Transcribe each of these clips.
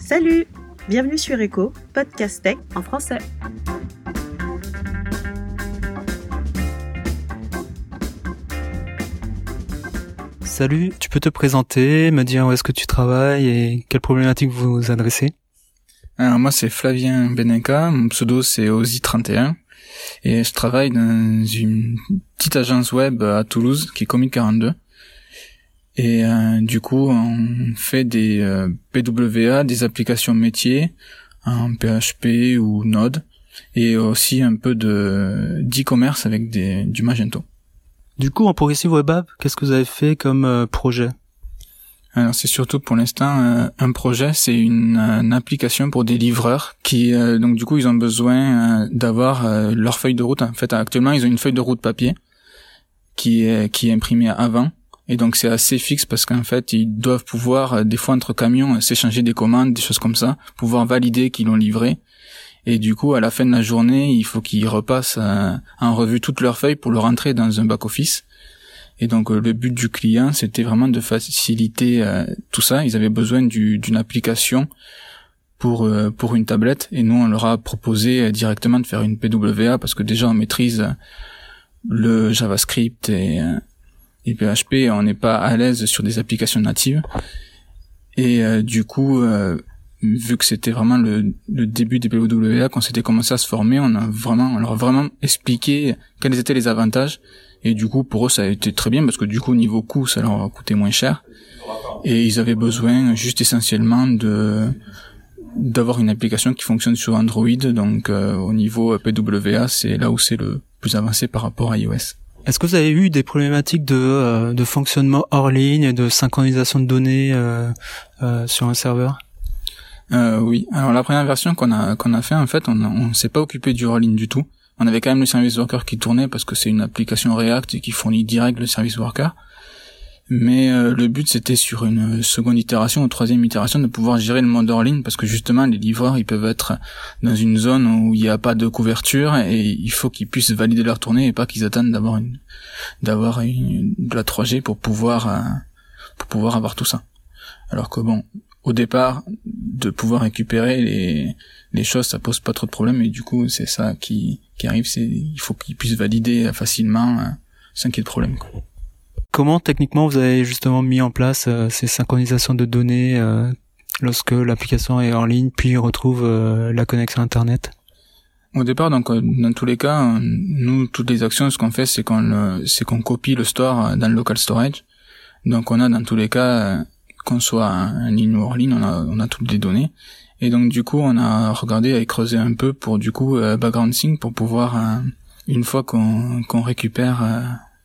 Salut. Bienvenue sur Echo, podcast tech en français. Salut, tu peux te présenter, me dire où est-ce que tu travailles et quelles problématiques vous vous adressez? Alors moi c'est Flavien Benenka, mon pseudo c'est Ozi31. Et je travaille dans une petite agence web à Toulouse qui est Comic 42 et euh, du coup, on fait des euh, PWA, des applications métiers en PHP ou Node, et aussi un peu de d'e-commerce avec des, du Magento. Du coup, en Progressive Web App, qu'est-ce que vous avez fait comme euh, projet? Alors c'est surtout pour l'instant un projet, c'est une, application pour des livreurs qui donc du coup ils ont besoin d'avoir leur feuille de route. En fait actuellement ils ont une feuille de route papier qui est qui est imprimée avant et donc c'est assez fixe parce qu'en fait ils doivent pouvoir euh, des fois entre camions euh, s'échanger des commandes, des choses comme ça, pouvoir valider qu'ils l'ont livré. Et du coup à la fin de la journée il faut qu'ils repassent euh, en revue toutes leurs feuilles pour le rentrer dans un back office. Et donc le but du client c'était vraiment de faciliter tout ça. Ils avaient besoin d'une application pour pour une tablette et nous on leur a proposé directement de faire une PWA parce que déjà on maîtrise le JavaScript et et PHP, on n'est pas à l'aise sur des applications natives. Et euh, du coup, euh, vu que c'était vraiment le, le, début des PWA, quand c'était commencé à se former, on a vraiment, on leur a vraiment expliqué quels étaient les avantages. Et du coup, pour eux, ça a été très bien parce que du coup, niveau coût, ça leur a coûté moins cher. Et ils avaient besoin juste essentiellement de d'avoir une application qui fonctionne sur Android. Donc, euh, au niveau PWA, c'est là où c'est le plus avancé par rapport à iOS. Est-ce que vous avez eu des problématiques de, euh, de fonctionnement hors ligne et de synchronisation de données euh, euh, sur un serveur? Oui. Alors la première version qu'on a qu'on a fait, en fait, on, on s'est pas occupé du hors ligne du tout. On avait quand même le service worker qui tournait parce que c'est une application React et qui fournit direct le service worker. Mais euh, le but c'était sur une seconde itération ou troisième itération de pouvoir gérer le mode hors ligne parce que justement les livreurs ils peuvent être dans une zone où il n'y a pas de couverture et il faut qu'ils puissent valider leur tournée et pas qu'ils attendent d'avoir une d'avoir de la 3G pour pouvoir euh, pour pouvoir avoir tout ça. Alors que bon, au départ de pouvoir récupérer les les choses ça pose pas trop de problèmes et du coup c'est ça qui qui arrive c'est il faut qu'ils puissent valider facilement euh, sans qu'il y ait de problème. Quoi. Comment techniquement vous avez justement mis en place euh, ces synchronisations de données euh, lorsque l'application est en ligne puis retrouve euh, la connexion internet? Au départ, donc dans tous les cas, nous toutes les actions, ce qu'on fait, c'est qu'on c'est qu'on copie le store dans le local storage. Donc on a dans tous les cas, qu'on soit en ligne ou hors ligne, on a on a toutes les données. Et donc du coup, on a regardé et creusé un peu pour du coup background sync pour pouvoir une fois qu'on qu'on récupère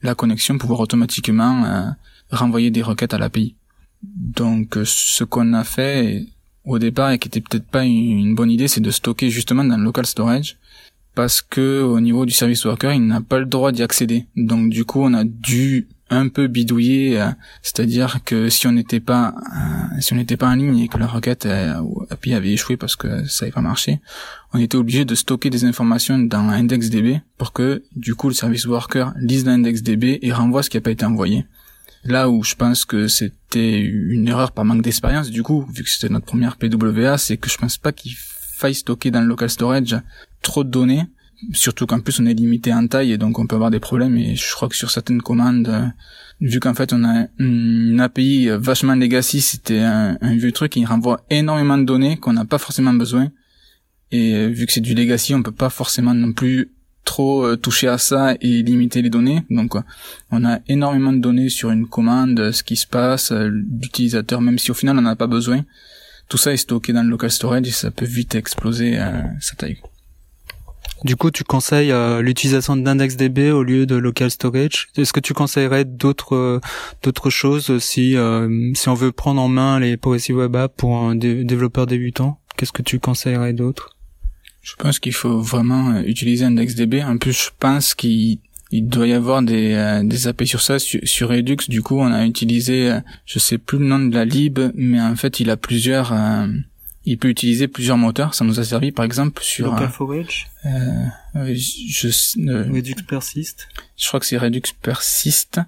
la connexion, pouvoir automatiquement euh, renvoyer des requêtes à l'API. Donc euh, ce qu'on a fait au départ et qui était peut-être pas une bonne idée, c'est de stocker justement dans le local storage parce que au niveau du service worker, il n'a pas le droit d'y accéder. Donc du coup, on a dû un peu bidouiller, euh, c'est-à-dire que si on n'était pas euh, si on n'était pas en ligne et que la requête API avait échoué parce que ça n'avait pas marché, on était obligé de stocker des informations dans IndexDB pour que du coup le service worker lise l'IndexDB et renvoie ce qui n'a pas été envoyé. Là où je pense que c'était une erreur par manque d'expérience, du coup, vu que c'était notre première PWA, c'est que je pense pas qu'il faille stocker dans le local storage trop de données surtout qu'en plus on est limité en taille et donc on peut avoir des problèmes. Et je crois que sur certaines commandes euh, vu qu'en fait on a une API vachement legacy c'était un, vieux truc. Il renvoie énormément de données qu'on n'a pas forcément besoin. Et euh, vu que c'est du legacy on peut pas forcément non plus trop euh, toucher à ça et limiter les données. Donc on a énormément de données sur une commande ce qui se passe l'utilisateur même si au final on n'en a pas besoin. Tout ça est stocké dans le local storage et ça peut vite exploser sa taille du coup, tu conseilles euh, l'utilisation d'IndexDB au lieu de local storage. Est-ce que tu conseillerais d'autres euh, d'autres choses si euh, si on veut prendre en main les Progressive Web Apps pour un développeur débutant? Qu'est-ce que tu conseillerais d'autre? Je pense qu'il faut vraiment utiliser IndexDB. En plus, je pense qu'il il doit y avoir des, des API sur ça sur, Redux du coup on a utilisé je sais plus le nom de la lib mais en fait il a plusieurs il peut utiliser plusieurs moteurs. Ça nous a servi par exemple sur Local Forage, euh, je, euh, Redux Persist. Je crois que c'est Redux Persist.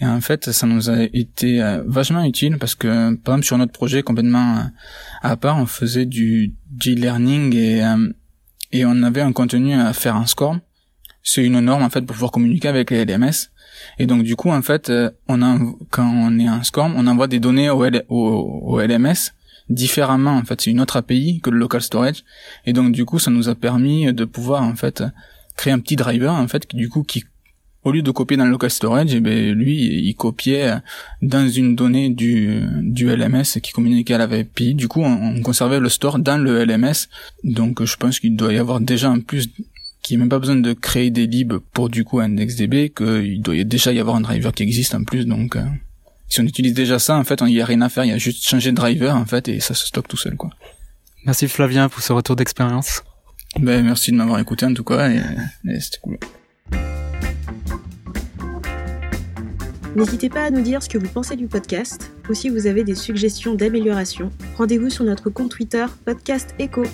Et en fait, ça nous a été euh, vachement utile parce que par exemple sur notre projet complètement euh, à part, on faisait du G-learning et et on avait un contenu à faire en SCORM. C'est une norme en fait pour pouvoir communiquer avec les LMS. Et donc du coup en fait, on a, quand on est en SCORM, on envoie des données au, au, au LMS différemment en fait c'est une autre API que le local storage et donc du coup ça nous a permis de pouvoir en fait créer un petit driver en fait qui du coup qui au lieu de copier dans le local storage, eh ben lui il copiait dans une donnée du du LMS qui communiquait à la API. Du coup, on, conservait le store dans le LMS. Donc je pense qu'il doit y avoir déjà en plus qu'il n'y a même pas besoin de créer des libs pour du coup IndexDB, qu'il doit déjà y avoir un driver qui existe en plus. Donc euh, si on utilise déjà ça, en fait, il n'y a rien à faire, il y a juste changer de driver, en fait, et ça se stocke tout seul, quoi. Merci Flavien pour ce retour d'expérience. Ben, merci de m'avoir écouté, en tout cas, et, c'était cool. N'hésitez pas à nous dire ce que vous pensez du podcast ou si vous avez des suggestions d'amélioration. Rendez-vous sur notre compte Twitter Podcast Echo.